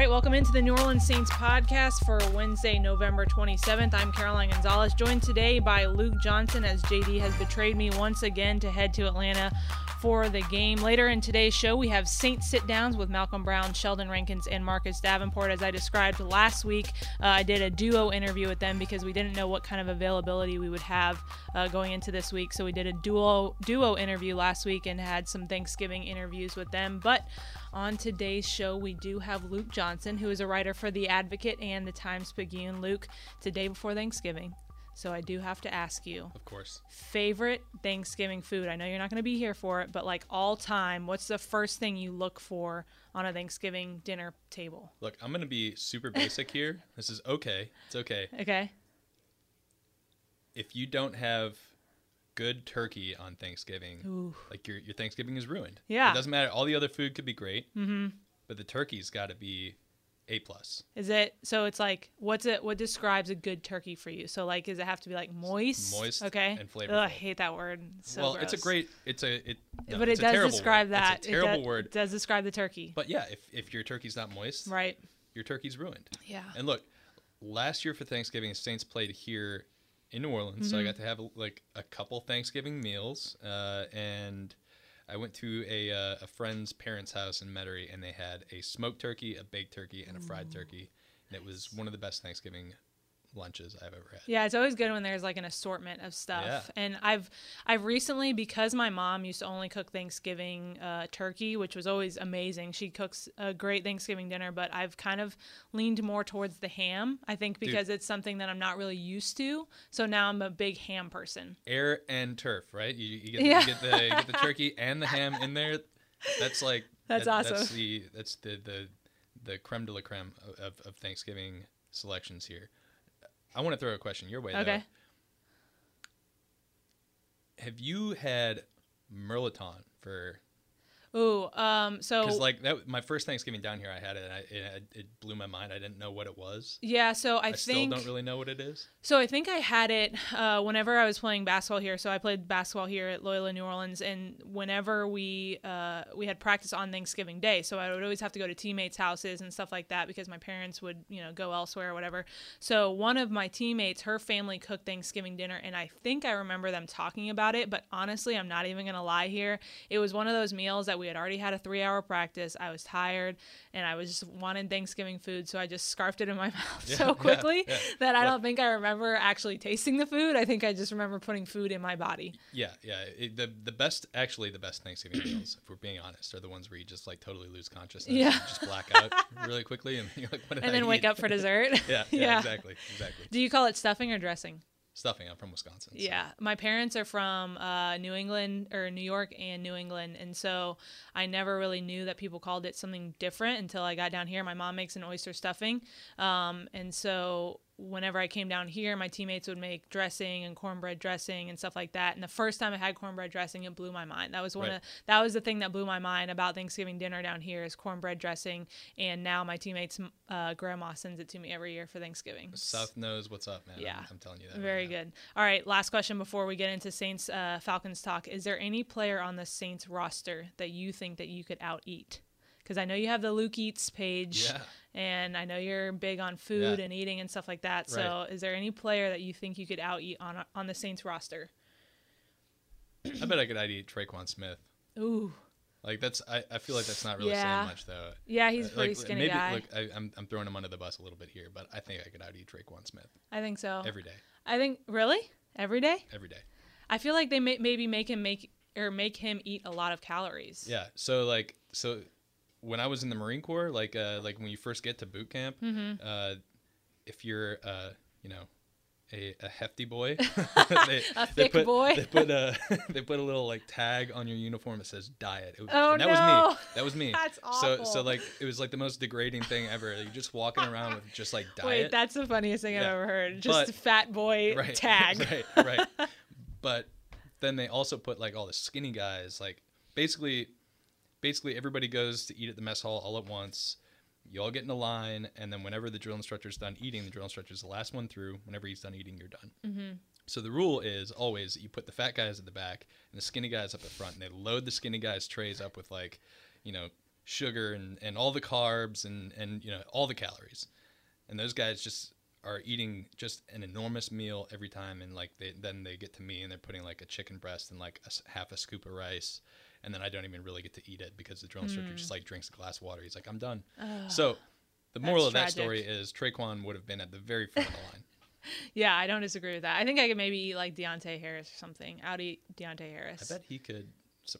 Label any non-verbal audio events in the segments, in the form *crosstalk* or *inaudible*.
right, welcome into the New Orleans Saints podcast for Wednesday, November 27th. I'm Caroline Gonzalez, joined today by Luke Johnson as JD has betrayed me once again to head to Atlanta for the game. Later in today's show, we have Saints sit downs with Malcolm Brown, Sheldon Rankins, and Marcus Davenport. As I described last week, uh, I did a duo interview with them because we didn't know what kind of availability we would have uh, going into this week. So we did a duo duo interview last week and had some Thanksgiving interviews with them. But on today's show, we do have Luke Johnson, who is a writer for The Advocate and the Times Picayune. Luke, today before Thanksgiving. So I do have to ask you. Of course. Favorite Thanksgiving food? I know you're not going to be here for it, but like all time, what's the first thing you look for on a Thanksgiving dinner table? Look, I'm going to be super basic *laughs* here. This is okay. It's okay. Okay. If you don't have good turkey on Thanksgiving, Ooh. like your your Thanksgiving is ruined. Yeah. It doesn't matter. All the other food could be great. Mm-hmm. But the turkey's got to be a plus. Is it so? It's like what's it? What describes a good turkey for you? So like, does it have to be like moist? Moist Okay. and Ugh, I hate that word. It's so well, it's a great. It's a. It. no, but it does describe word. that. It's a terrible it does, word. It does describe the turkey. But yeah, if if your turkey's not moist, right. your turkey's ruined. Yeah. And look, last year for Thanksgiving, Saints played here in New Orleans, so Mm-hmm. I got to have like a couple Thanksgiving meals, uh, and I went to a uh, a friend's parents' house in Metairie, and they had a smoked turkey, a baked turkey, and a fried turkey, and it was one of the best Thanksgiving lunches I've ever had. Yeah, it's always good when there's like an assortment of stuff. Yeah. And I've I've recently because my mom used to only cook Thanksgiving uh, turkey, which was always amazing. She cooks a great Thanksgiving dinner, but I've kind of leaned more towards the ham. I think because it's something that I'm not really used to. So now I'm a big ham person. Air and turf, right? You, you, get, Yeah. you get the you get the turkey *laughs* and the ham in there. That's like *laughs* That's that- That's awesome. the that's the the the creme de la creme of, of, of Thanksgiving selections here. I want to throw a question your way. though. Okay. Have you had mirliton for? Ooh, um, so Because like that, my first Thanksgiving down here, I had it. And I, it, it blew my mind. I didn't know what it was. yeah, so I, I, still don't really know what it is. So I think I had it uh, whenever I was playing basketball here. So I played basketball here at Loyola New Orleans, and whenever we uh, we had practice on Thanksgiving Day, so I would always have to go to teammates' houses and stuff like that because my parents would you know go elsewhere or whatever. So one of my teammates, her family cooked Thanksgiving dinner, and I think I remember them talking about it. But honestly, I'm not even gonna lie here. It was one of those meals that we had already had a three hour practice. I was tired, and I was just wanting Thanksgiving food, so I just scarfed it in my *laughs* mouth Yeah, so quickly yeah. that I don't think I remember actually tasting the food. I think I just remember putting food in my body. Yeah, yeah. It, the the best, actually, the best Thanksgiving *clears throat* meals, if we're being honest, are the ones where you just like totally lose consciousness. Yeah. and just black out *laughs* really quickly, and you're like, what did And I then wake up for dessert. *laughs* Yeah, yeah, exactly, exactly. Do you call it stuffing or dressing? Stuffing. I'm from Wisconsin. so- Yeah, my parents are from uh, New England or New York and New England, and so I never really knew that people called it something different until I got down here. My mom makes an oyster stuffing, um, and so whenever I came down here, my teammates would make dressing and cornbread dressing and stuff like that. And the first time I had cornbread dressing, it blew my mind. That was one Right. of that was the thing that blew my mind about Thanksgiving dinner down here is cornbread dressing. And now my teammates' uh, grandma sends it to me every year for Thanksgiving. South knows what's up, man. I'm- Yeah. I'm, telling you that. Very now. good. All right, last question before we get into Saints uh, Falcons talk. Is there any player on the Saints roster that you think that you could out eat? Because I know you have the Luke Eats page, Yeah. and I know you're big on food Yeah. and eating and stuff like that. So, Right. is there any player that you think you could out eat on on the Saints roster? I bet I could ID Tre'Quan Smith. Ooh, Like that's. I, I feel like that's not really Yeah. saying much though. yeah, he's Uh, pretty like, skinny maybe, guy. Look, I, I'm I'm throwing him under the bus a little bit here, but I think I could ID Tre'Quan Smith I think so. every day, I think really every day. every day. I feel like they may, maybe make him make or make him eat a lot of calories. Yeah. So like so when I was in the Marine Corps, like uh like when you first get to boot camp, Mm-hmm. uh if you're uh you know a, a hefty boy, *laughs* *laughs* they, A they thick put, boy. They put a *laughs* they put a little like tag on your uniform that says diet. It Oh, and that was me. That was me. That's awful. so so like it was like the most degrading thing ever. You're just walking around with just like diet. Wait, that's the funniest thing I've ever heard. Just But- fat boy right, tag. right, right. but then they also put like all the skinny guys, like basically, basically everybody goes to eat at the mess hall all at once. You all get in a line, and then whenever the drill instructor's done eating, the drill instructor's the last one through. Whenever he's done eating, you're done. Mm-hmm. So the rule is always you put the fat guys at the back and the skinny guys up at front, and they load the skinny guys' trays up with like, you know, sugar and, and all the carbs and, and you know all the calories and those guys just are eating just an enormous meal every time and like they then they get to me and they're putting like a chicken breast and like a half a scoop of rice and then I don't even really get to eat it because the drill instructor just hmm. like drinks a glass of water. He's like, I'm done. so the moral of that story is Tre'Quan would have been at the very front of the line. *laughs* Yeah, I don't disagree with that. I think I could maybe eat like Deonte Harris or something. I'd eat Deonte Harris. I bet he could.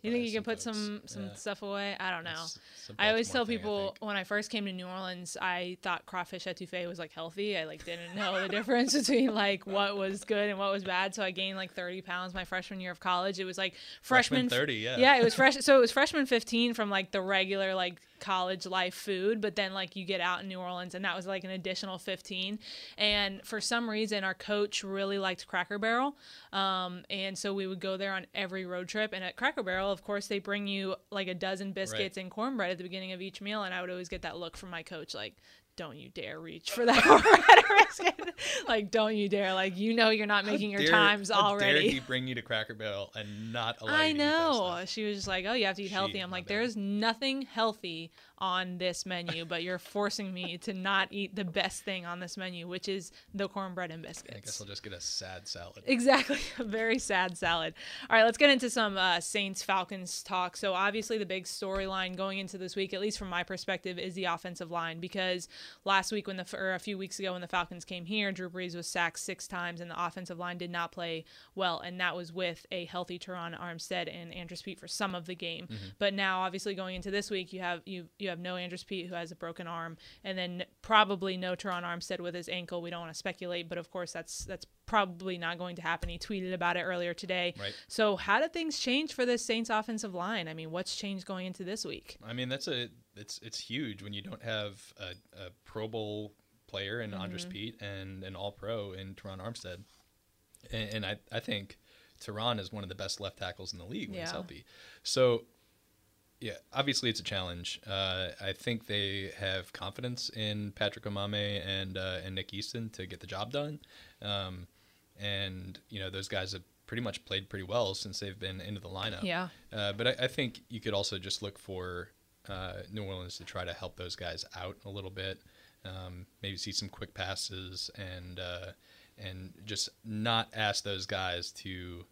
You think you can put folks. some some Yeah. stuff away? I don't know. That's- it's a I always tell thing, people think. when I first came to New Orleans, I thought crawfish etouffee was like healthy. I like didn't know the *laughs* difference between like what was good and what was bad. So I gained like 30 pounds my freshman year of college. It was like freshman, Freshman 30, yeah. yeah, it was fresh. So it was freshman 15 from like the regular like college life food, but then like you get out in New Orleans and that was like an additional 15. And for some reason, our coach really liked Cracker Barrel, um, and so we would go there on every road trip. And at Cracker Barrel, of course, they bring you like a dozen biscuits and cornbread at the beginning of each meal, and I would always get that look from my coach like. Don't you dare reach for that *laughs* or like, don't you dare. Like, you know, you're not making your times how already. Dare he bring you to Cracker Barrel and not allow I you to eat that know. She was just like, "Oh, you have to eat healthy." She- I'm like, "There's nothing healthy on this menu, but you're forcing me to not eat the best thing on this menu, which is the cornbread and biscuits. I guess. I'll just get a sad salad. Exactly. *laughs* A very sad salad. All right, let's get into some uh, Saints Falcons talk. So, obviously, the big storyline going into this week, at least from my perspective, is the offensive line because last week, when the or a few weeks ago, when the Falcons came here, Drew Brees was sacked six times, and the offensive line did not play well, and that was with a healthy Terron Armstead and Andrus Peat for some of the game. But now, obviously, going into this week, you have you you have no Andrus Peat who has a broken arm, and then probably no Terron Armstead with his ankle. We don't want to speculate, but of course, that's that's probably not going to happen. He tweeted about it earlier today. Right. So, how did things change for this Saints offensive line? I mean, what's changed going into this week? I mean, that's a it's it's huge when you don't have a, a Pro Bowl player in Andrus Mm-hmm. Pete and an All Pro in Terron Armstead, and, and I I think Terron is one of the best left tackles in the league when he's healthy. So. Yeah, obviously it's a challenge. Uh, I think they have confidence in Patrick Omameh and uh, and Nick Easton to get the job done, um, and you know those guys have pretty much played pretty well since they've been into the lineup. Yeah. Uh, but I, I think you could also just look for uh, New Orleans to try to help those guys out a little bit. Um, maybe see some quick passes and uh, and just not ask those guys to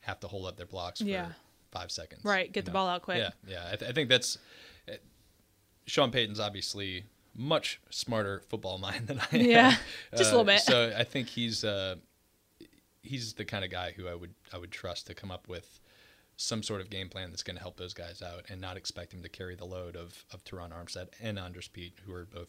have to hold up their blocks for Yeah. Five seconds. Right, get the know? ball out quick. Yeah, yeah. I, th- I think that's uh, Sean Payton's obviously much smarter football *laughs* mind than I am. Yeah, *laughs* just a little Uh, bit. So I think he's uh, he's the kind of guy who I would I would trust to come up with some sort of game plan that's going to help those guys out and not expect him to carry the load of of Terron Armstead and Andrus Peat, who are both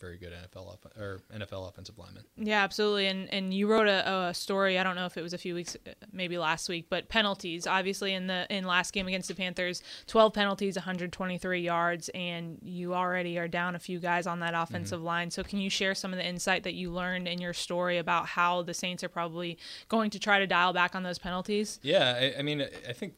very good NFL off- or NFL offensive linemen. Yeah, absolutely. And and you wrote a, a story. I don't know if it was a few weeks, maybe last week, but penalties. Obviously, in the in last game against the Panthers, twelve penalties, 123 yards, and you already are down a few guys on that offensive line. So, can you share some of the insight that you learned in your story about how the Saints are probably going to try to dial back on those penalties? Yeah, I, I mean, I think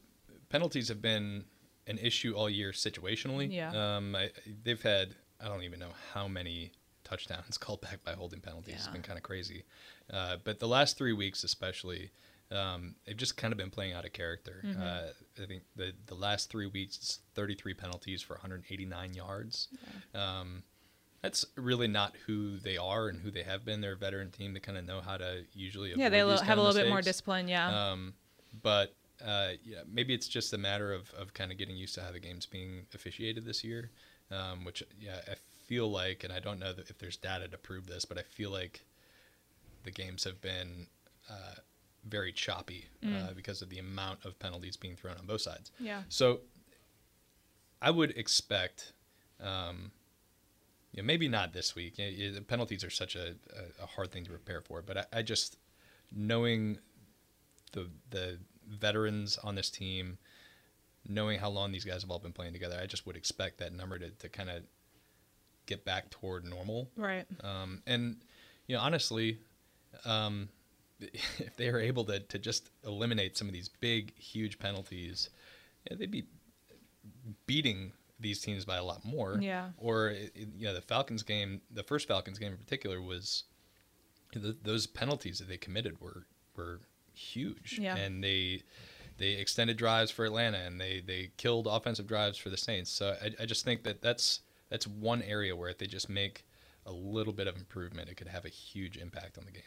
penalties have been an issue all year situationally. Yeah. Um, I, they've had I don't even know how many touchdowns *laughs* called back by holding penalties. It's Yeah. been kind of crazy. Uh, but the last three weeks, especially, um, they've just kind of been playing out of character. Mm-hmm. Uh, I think the the last three weeks, it's 33 penalties for 189 yards. Um, that's really not who they are and who they have been. They're a veteran team that kind of know how to usually Yeah, they have a little bit more discipline. Yeah. Um, but uh, yeah, maybe it's just a matter of, of kind of getting used to how the game's being officiated this year, um, which yeah, I feel like, and I don't know if there's data to prove this, but I feel like the games have been uh, very choppy Mm. uh, because of the amount of penalties being thrown on both sides. yeah. So I would expect, um, you know, maybe not this week. You know, the penalties are such a, a, a hard thing to prepare for, but I, I just knowing the the veterans on this team, knowing how long these guys have all been playing together, I just would expect that number to, to kind of get back toward normal. Right. Um, and you know, honestly, um, *laughs* if they are able to to just eliminate some of these big, huge penalties, yeah, they'd be beating these teams by a lot more. Yeah. Or you know, the Falcons game, the first Falcons game in particular, was th those penalties that they committed were were huge, Yeah. and they they extended drives for Atlanta and they they killed offensive drives for the Saints. So I, I just think that that's that's one area where if they just make a little bit of improvement, it could have a huge impact on the game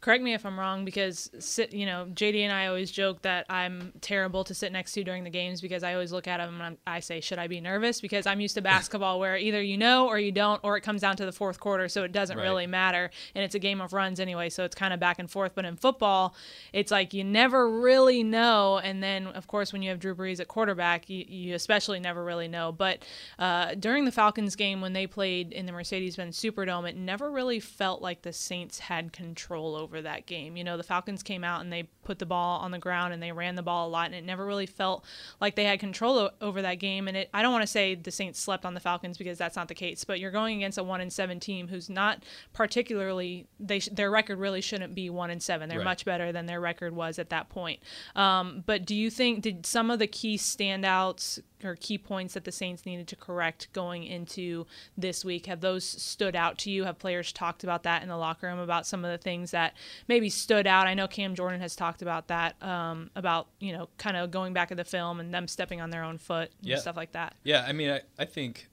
correct me if I'm wrong because sit, you know, JD and I always joke that I'm terrible to sit next to during the games because I always look at them and I'm, i say, should I be nervous? Because I'm used to *laughs* basketball where either you know or you don't, or it comes down to the fourth quarter, so it doesn't right. really matter, and it's a game of runs anyway, so it's kind of back and forth. But in football, it's like you never really know, and then of course when you have Drew Brees at quarterback, you, you especially never really know. But uh, during the Falcons game when they played in the Mercedes-Benz Superdome, it never really felt like the Saints had control over over that game. You know, the Falcons came out and they put the ball on the ground and they ran the ball a lot, and it never really felt like they had control o- over that game. And it, I don't want to say the Saints slept on the Falcons because that's not the case, but you're going against a one and seven team who's not particularly they sh- their record really shouldn't be one and seven. They're right. much better than their record was at that point. Um, but do you think did some of the key standouts or key points that the Saints needed to correct going into this week? Have those stood out to you? Have players talked about that in the locker room about some of the things that maybe stood out? I know Cam Jordan has talked about that, um, about you know, kind of going back to the film and them stepping on their own foot and yeah. stuff like that. Yeah, I mean, I, I think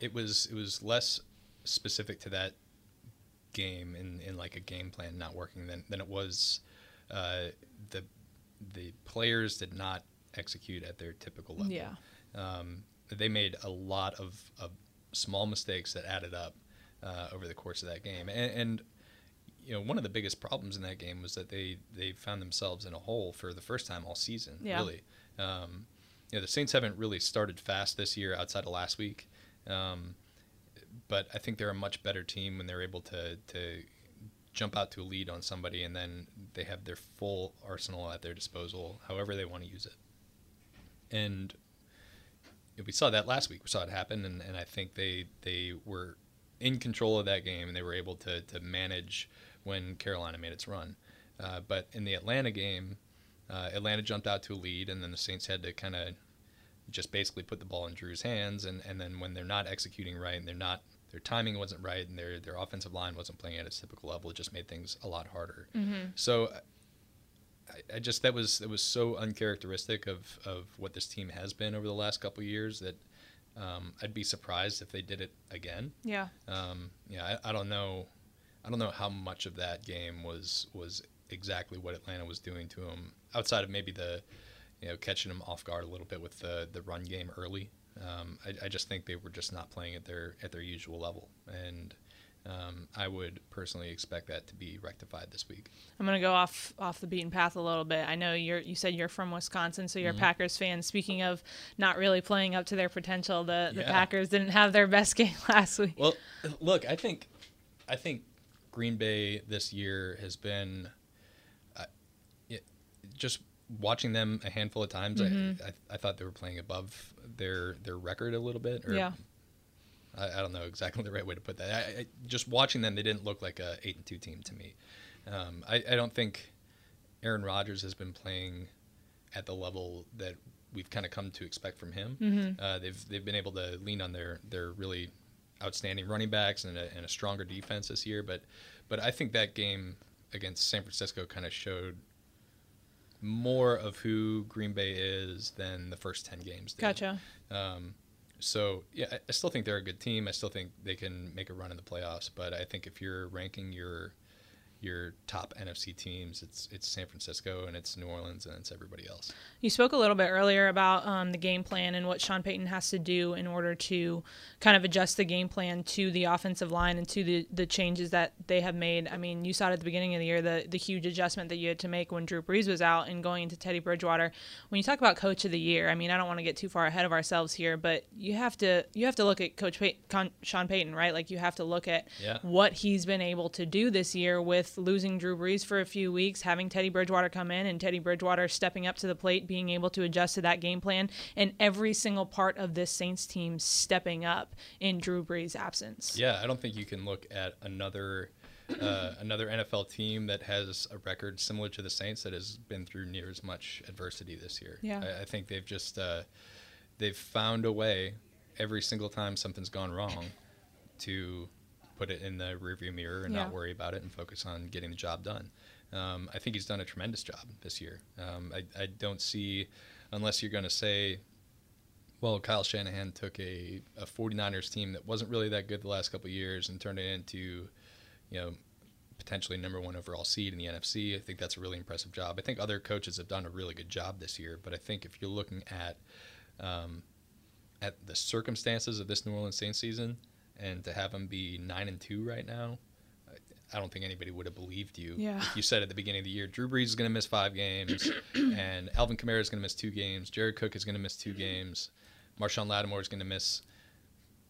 it was it was less specific to that game in, in like a game plan not working than, than it was uh, the the players did not execute at their typical level. Yeah. Um, they made a lot of, of, small mistakes that added up uh, over the course of that game. And, and, you know, one of the biggest problems in that game was that they, they found themselves in a hole for the first time all season, yeah. really. Um, you know, the Saints haven't really started fast this year outside of last week. Um, but I think they're a much better team when they're able to, to jump out to a lead on somebody and then they have their full arsenal at their disposal, however they want to use it. And we saw that last week. We saw it happen, and, and I think they they were in control of that game, and they were able to to manage when Carolina made its run. Uh, but in the Atlanta game, uh, Atlanta jumped out to a lead, and then the Saints had to kind of just basically put the ball in Drew's hands. And, and then when they're not executing right, and they're not their timing wasn't right, and their their offensive line wasn't playing at its typical level, it just made things a lot harder. Mm-hmm. So I, I, just that was that was so uncharacteristic of of what this team has been over the last couple years that um, I'd be surprised if they did it again. Yeah. Um, yeah, I, I don't know. I don't know how much of that game was was exactly what Atlanta was doing to them, outside of maybe the, you know, catching them off guard a little bit with the the run game early. Um, I, I, just think they were just not playing at their at their usual level, and um, I would personally expect that to be rectified this week. I'm going to go off off the beaten path a little bit. I know you're you said you're from Wisconsin, so you're mm-hmm. a Packers fan. Speaking of not really playing up to their potential, the the yeah. Packers didn't have their best *laughs* game last week. Well, look, I think I think Green Bay this year has been uh, it, just watching them a handful of times. Mm-hmm. I, I, I thought they were playing above their their record a little bit, or yeah. I, I, don't know exactly the right way to put that. I, just watching them, they didn't look like a eight and two team to me. Um, I, I don't think Aaron Rodgers has been playing at the level that we've kind of come to expect from him. Mm-hmm. Uh, they've they've been able to lean on their their really outstanding running backs and a, and a stronger defense this year. But but I think that game against San Francisco kind of showed more of who Green Bay is than the first ten games. Did. Gotcha. Um, so yeah, I still think they're a good team. I still think they can make a run in the playoffs. But I think if you're ranking your your top NFC teams. It's it's San Francisco and it's New Orleans and it's everybody else. You spoke a little bit earlier about um, the game plan and what Sean Payton has to do in order to kind of adjust the game plan to the offensive line and to the, the changes that they have made. I mean, you saw it at the beginning of the year the the huge adjustment that you had to make when Drew Brees was out and going into Teddy Bridgewater. When you talk about Coach of the Year, I mean, I don't want to get too far ahead of ourselves here, but you have to you have to look at Coach Pay- Con- Sean Payton, right? Like you have to look at yeah. what he's been able to do this year with with losing Drew Brees for a few weeks, having Teddy Bridgewater come in and Teddy Bridgewater stepping up to the plate, being able to adjust to that game plan, and every single part of this Saints team stepping up in Drew Brees' absence. Yeah, I don't think you can look at another. Uh, another NFL team that has a record similar to the Saints that has been through near as much adversity this year. Yeah. I, I think they've just uh, they've found a way every single time something's gone wrong to put it in the rearview mirror and yeah. not worry about it and focus on getting the job done. Um, I think he's done a tremendous job this year. Um, I, I don't see, unless you're going to say, well, Kyle Shanahan took a, a 49ers team that wasn't really that good the last couple of years and turned it into, you know, potentially number one overall seed in the NFC. I think that's a really impressive job. I think other coaches have done a really good job this year, but I think if you're looking at um, at the circumstances of this New Orleans Saints season and to have them be nine and two right now, I don't think anybody would have believed you. Yeah. If you said at the beginning of the year, Drew Brees is going to miss five games, *clears throat* and Alvin Kamara is going to miss two games, Jared Cook is going to miss two games, Marshon Lattimore is going to miss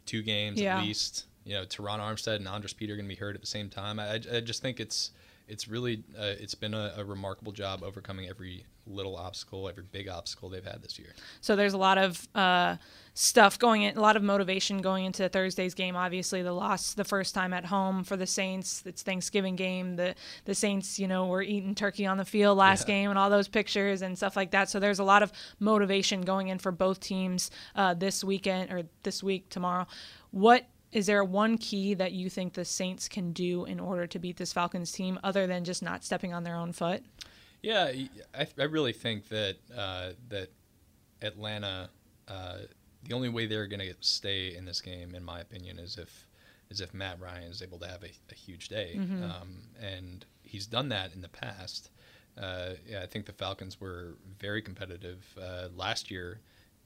two games Yeah. at least. You know, Terron Armstead and Andrus Peter are going to be hurt at the same time. I, I just think it's it's really uh, it's been a, a remarkable job overcoming every little obstacle, every big obstacle they've had this year. So there's a lot of uh, stuff going in, a lot of motivation going into Thursday's game. Obviously, the loss the first time at home for the Saints. It's Thanksgiving game. The the Saints, you know, were eating turkey on the field last Yeah. game, and all those pictures and stuff like that. So there's a lot of motivation going in for both teams uh, this weekend or this week tomorrow. What is there one key that you think the Saints can do in order to beat this Falcons team, other than just not stepping on their own foot? Yeah, I, I really think that uh, that Atlanta, uh, the only way they're going to stay in this game, in my opinion, is if is if Matt Ryan is able to have a, a huge day, um, and he's done that in the past. Uh, yeah, I think the Falcons were very competitive uh, last year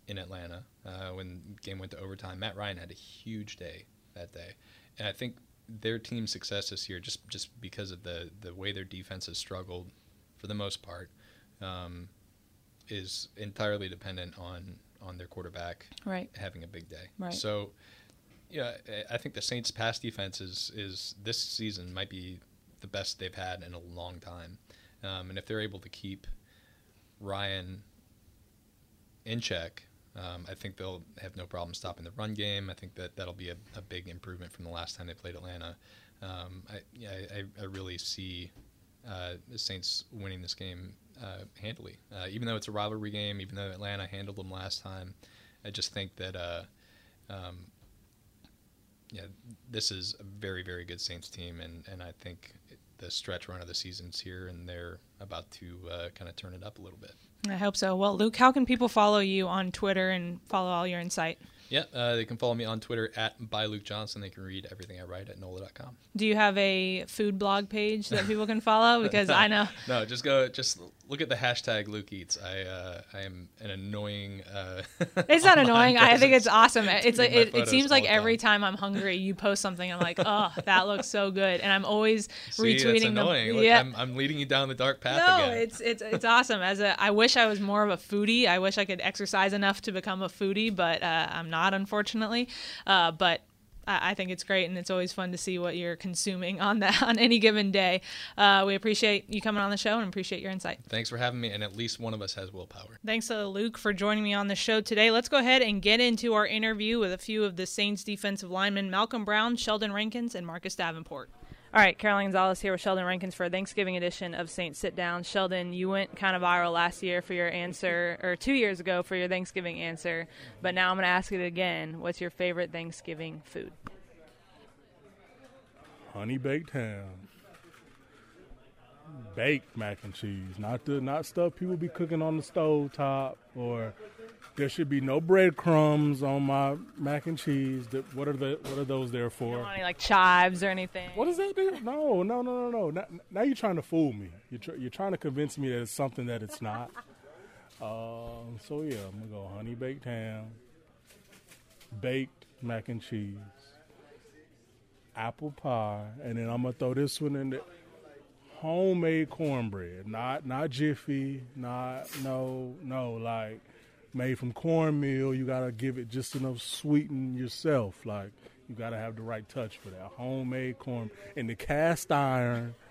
in Atlanta uh, when the game went to overtime. Matt Ryan had a huge day that day, and I think their team's success this year, just just because of the the way their defense has struggled for the most part, um, is entirely dependent on on their quarterback Right. having a big day. Right. So, yeah, I- I think the Saints' pass defense is is this season might be the best they've had in a long time, um, and if they're able to keep Ryan in check. Um, I think they'll have no problem stopping the run game. I think that that'll be a, a big improvement from the last time they played Atlanta. Um, I, I, I really see uh, the Saints winning this game uh, handily. Uh, even though it's a rivalry game, even though Atlanta handled them last time, I just think that uh, um, yeah, this is a very very good Saints team, and, and I think the stretch run of the season's here, and they're about to uh, kind of turn it up a little bit. I hope so. Well, Luke, how can people follow you on Twitter and follow all your insight? Yeah, uh, they can follow me on Twitter at by Luke Johnson. They can read everything I write at NOLA.com. Do you have a food blog page that people can follow? *laughs* Because I know *laughs* No, just go. Just look at the hashtag Luke Eats. I uh, I am an annoying. Uh, it's not *laughs* annoying. I think it's awesome. It's like it, it seems like every time I'm hungry, you post something. I'm like, oh, that looks so good, and I'm always See, retweeting annoying. them. Look, yeah. I'm, I'm leading you down the dark path no, again. it's it's it's awesome. As a, I wish I was more of a foodie. I wish I could exercise enough to become a foodie, but uh, I'm not, unfortunately. Uh, but I I think it's great, and it's always fun to see what you're consuming on that *laughs* on any given day. Uh, we appreciate you coming on the show and appreciate your insight. Thanks for having me, and at least one of us has willpower. Thanks to Luke for joining me on the show today. Let's go ahead and get into our interview with a few of the Saints defensive linemen Malcolm Brown, Sheldon Rankins, and Marcus Davenport. All right, Caroline Gonzalez here with Sheldon Rankins for a Thanksgiving edition of Saints Sit Down. Sheldon, you went kind of viral last year for your answer, or two years ago for your Thanksgiving answer, but now I'm going to ask it again. What's your favorite Thanksgiving food? honey baked ham, baked mac and cheese, not the not stuff people be cooking on the stove top, or there should be no breadcrumbs on my mac and cheese. That what are the what are those there You for? don't want any like chives or anything? What does that do? No, no, no, no, no. Now, now you're trying to fool me. You're, tr- you're trying to convince me that it's something that it's not. *laughs* Um, so yeah, I'm gonna go honey baked ham, baked mac and cheese, apple pie, and then I'm gonna throw this one in there. Homemade cornbread, not not Jiffy, not no no like made from cornmeal. You gotta give it just enough sweeten yourself. Like you gotta have the right touch for that. Homemade corn and the cast iron. *laughs*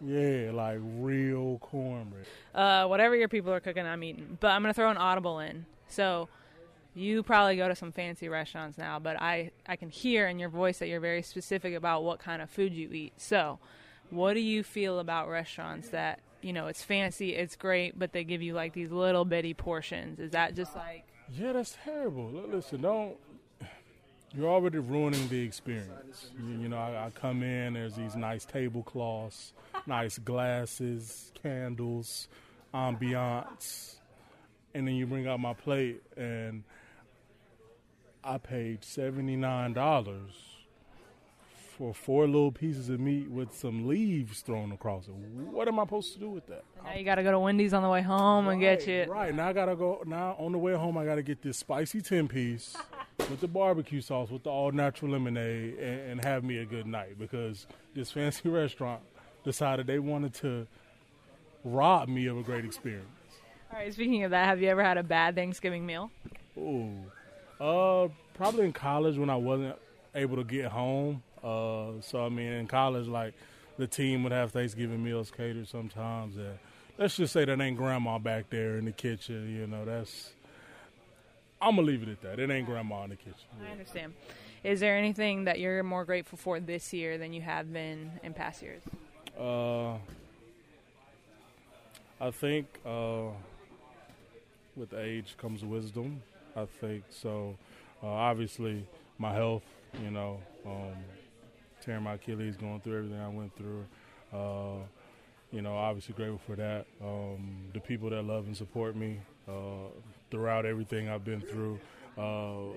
Yeah, like real cornbread. uh, whatever your people are cooking, I'm eating. But I'm gonna throw an audible in. So you probably go to some fancy restaurants now, but I I can hear in your voice that you're very specific about what kind of food you eat. So, what do you feel about restaurants that you know it's fancy, it's great, but they give you like these little bitty portions? Is that just uh, like Yeah, that's terrible. Listen, don't you're already ruining the experience. You, you know, I, I, come in, there's these nice tablecloths, nice glasses, candles, ambiance, and then you bring out my plate, and I paid seventy nine dollars for four little pieces of meat with some leaves thrown across it. What am I supposed to do with that? Now you got to go to Wendy's on the way home right, and get you. Right now I gotta go. Now on the way home I gotta get this spicy ten piece *laughs* with the barbecue sauce with the all natural lemonade and, and have me a good night because this fancy *laughs* restaurant decided they wanted to rob me of a great experience. All right. Speaking of that, have you ever had a bad Thanksgiving meal? Ooh, uh, probably in college when I wasn't able to get home. Uh, so I mean, in college, like the team would have Thanksgiving meals catered sometimes, and let's just say that ain't grandma back there in the kitchen. You know, that's I'm gonna leave it at that. It ain't grandma in the kitchen. I understand. Is there anything that you're more grateful for this year than you have been in past years? Uh, I think uh, with age comes wisdom. I think so. Uh, obviously, my health. You know, um, tearing my Achilles, going through everything I went through. Uh, you know, obviously grateful for that. Um, the people that love and support me uh, throughout everything I've been through. Uh,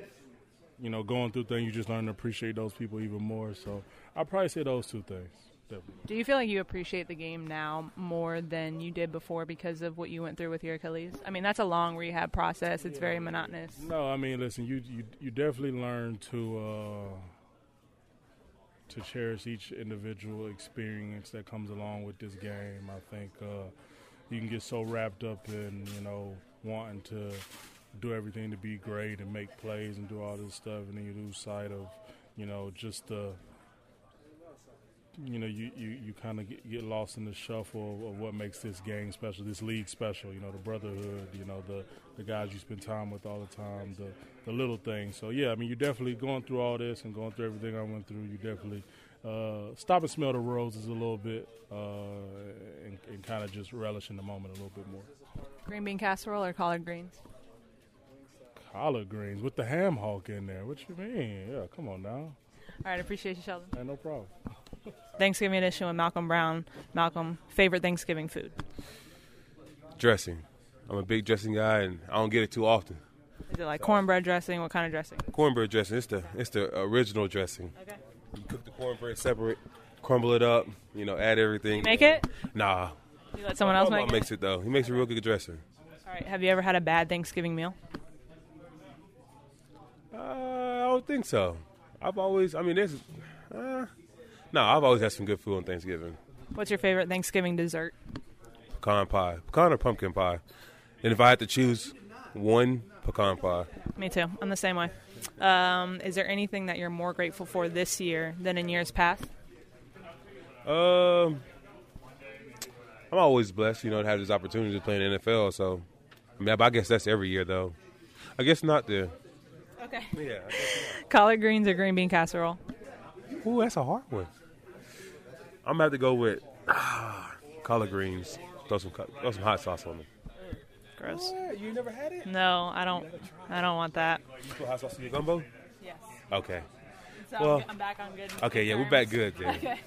you know, going through things, you just learn to appreciate those people even more. So I'll probably say those two things. Definitely. Do you feel like you appreciate the game now more than you did before because of what you went through with your Achilles? I mean, that's a long rehab process. It's yeah. very monotonous. No, I mean, listen, you you, you definitely learn to uh, to cherish each individual experience that comes along with this game. I think uh, you can get so wrapped up in you know wanting to do everything to be great and make plays and do all this stuff, and then you lose sight of you know just the you know, you, you, you kind of get, get, lost in the shuffle of, what makes this game special, this league special. You know, the brotherhood. You know, the the guys you spend time with all the time, the the little things. So yeah, I mean, you're definitely going through all this and going through everything I went through. You definitely uh, stop and smell the roses a little bit uh, and, and kind of just relish in the moment a little bit more. Green bean casserole or collard greens? Collard greens with the ham hock in there. What you mean? Yeah, come on now. All right, appreciate you, Sheldon. Hey, no problem. Thanksgiving edition with Malcolm Brown. Malcolm, favorite Thanksgiving food? Dressing. I'm a big dressing guy, and I don't get it too often. Is it like cornbread dressing? What kind of dressing? Cornbread dressing. It's the it's the original dressing. Okay. You cook the cornbread separate, crumble it up. You know, add everything. You make it? Nah. You let someone else make it? makes it though. He makes a real good dressing. All right. Have you ever had a bad Thanksgiving meal? Uh, I don't think so. I've always. I mean, there's. Uh, no, I've always had some good food on Thanksgiving. What's your favorite Thanksgiving dessert? Pecan pie, pecan or pumpkin pie. And if I had to choose one, pecan pie. Me too. I'm the same way. Um, is there anything that you're more grateful for this year than in years past? Um, I'm always blessed, you know, to have this opportunity to play in the NFL. So, I mean, I guess that's every year, though. I guess not there. Okay. Yeah. Collard greens or green bean casserole? Ooh, that's a hard one. I'm gonna have to go with ah, *sighs* collard greens. Throw some throw some hot sauce on them. Gross. What? You never had it? No, I don't. I don't want that. You put hot sauce in your gumbo? Yes. Okay. So well, I'm back on good. Okay, yeah, we're back good then. Okay.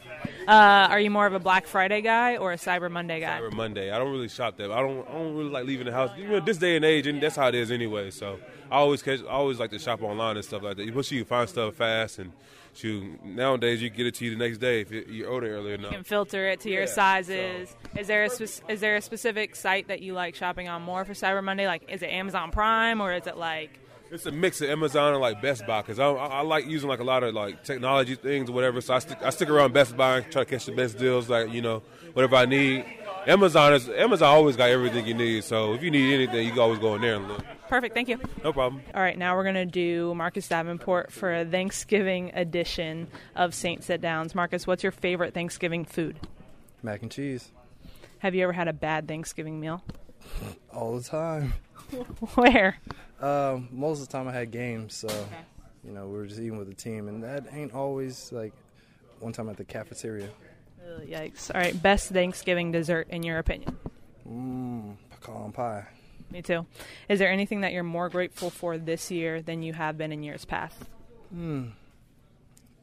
Uh, are you more of a Black Friday guy or a Cyber Monday guy? Cyber Monday. I don't really shop there. I don't. I don't really like leaving the house. You know, this day and age, and that's how it is anyway. So I always catch. I always like to shop online and stuff like that. You push you find stuff fast and shoot, nowadays you get it to you the next day if you order early enough. You can filter it to your Yeah, sizes. so- Is there a spe- is there a specific site that you like shopping on more for Cyber Monday? Like, is it Amazon Prime or is it like? It's a mix of Amazon and like Best Buy because I, I, I like using like a lot of like technology things or whatever. So I stick I stick around Best Buy and try to catch the best deals. Like you know whatever I need. Amazon is Amazon always got everything you need. So if you need anything, you can always go in there and look. Perfect. Thank you. No problem. All right, now we're gonna do Marcus Davenport for a Thanksgiving edition of Saint Sit Downs. Marcus, what's your favorite Thanksgiving food? Mac and cheese Have you ever had a bad Thanksgiving meal? *laughs* all the time. *laughs* Where? Um, most of the time I had games, so you know we were just eating with the team, and that ain't always like. One time at the cafeteria, Ugh, yikes. All right, best Thanksgiving dessert in your opinion? mmm, pecan pie. Me too. Is there anything that you're more grateful for this year than you have been in years past? Hmm.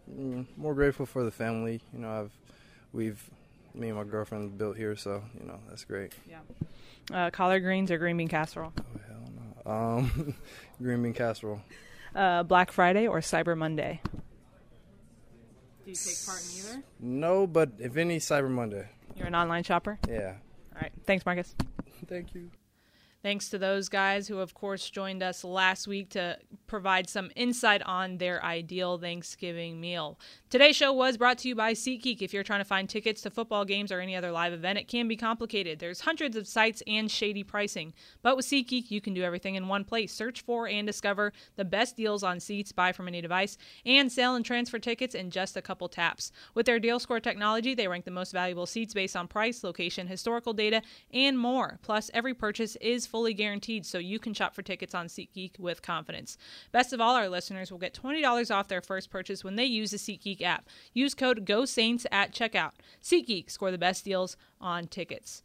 Mm, more grateful for the family. You know, I've we've me and my girlfriend built here, so you know that's great. Yeah. Uh, collard greens or green bean casserole? Oh hell no. Um, *laughs* green bean casserole. Uh, Black Friday or Cyber Monday? Do you take part in either? No, but if any, Cyber Monday. You're an online shopper. Yeah. All right. Thanks, Marcus. *laughs* Thank you. Thanks to those guys who, of course, joined us last week to provide some insight on their ideal Thanksgiving meal. Today's show was brought to you by SeatGeek. If you're trying to find tickets to football games or any other live event, it can be complicated. There's hundreds of sites and shady pricing. But with SeatGeek, you can do everything in one place. Search for and discover the best deals on seats, buy from any device, and sell and transfer tickets in just a couple taps. With their deal score technology, they rank the most valuable seats based on price, location, historical data, and more. Plus, every purchase is fully guaranteed, so you can shop for tickets on SeatGeek with confidence. Best of all, our listeners will get $20 off their first purchase when they use the SeatGeek app. Use code GoSaints at checkout. SeatGeek, score the best deals on tickets.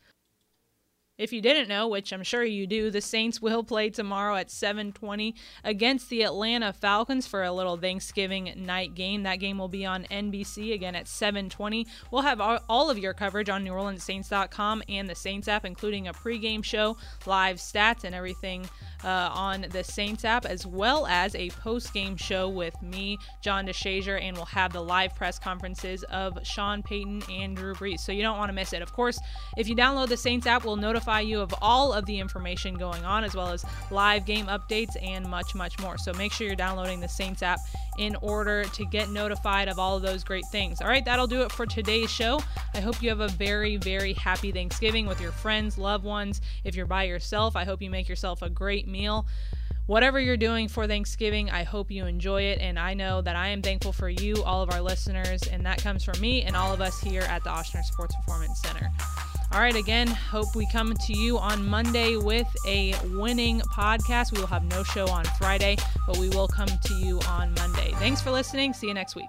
If you didn't know, which I'm sure you do, the Saints will play tomorrow at 7:20 against the Atlanta Falcons for a little Thanksgiving night game. That game will be on NBC again at 7:20. We'll have all of your coverage on NewOrleansSaints.com and the Saints app, including a pregame show, live stats, and everything uh, on the Saints app, as well as a post-game show with me, John DeShazier, and we'll have the live press conferences of Sean Payton and Drew Brees. So you don't want to miss it. Of course, if you download the Saints app, we'll notify notify you of all of the information going on, as well as live game updates and much, much more. So make sure you're downloading the Saints app in order to get notified of all of those great things. All right, that'll do it for today's show. I hope you have a very, very happy Thanksgiving with your friends, loved ones. If you're by yourself, I hope you make yourself a great meal whatever you're doing for Thanksgiving, I hope you enjoy it. And I know that I am thankful for you, all of our listeners, and that comes from me and all of us here at the Ochsner Sports Performance Center. All right, again, hope we come to you on Monday with a winning podcast. We will have no show on Friday, but we will come to you on Monday. Thanks for listening. See you next week.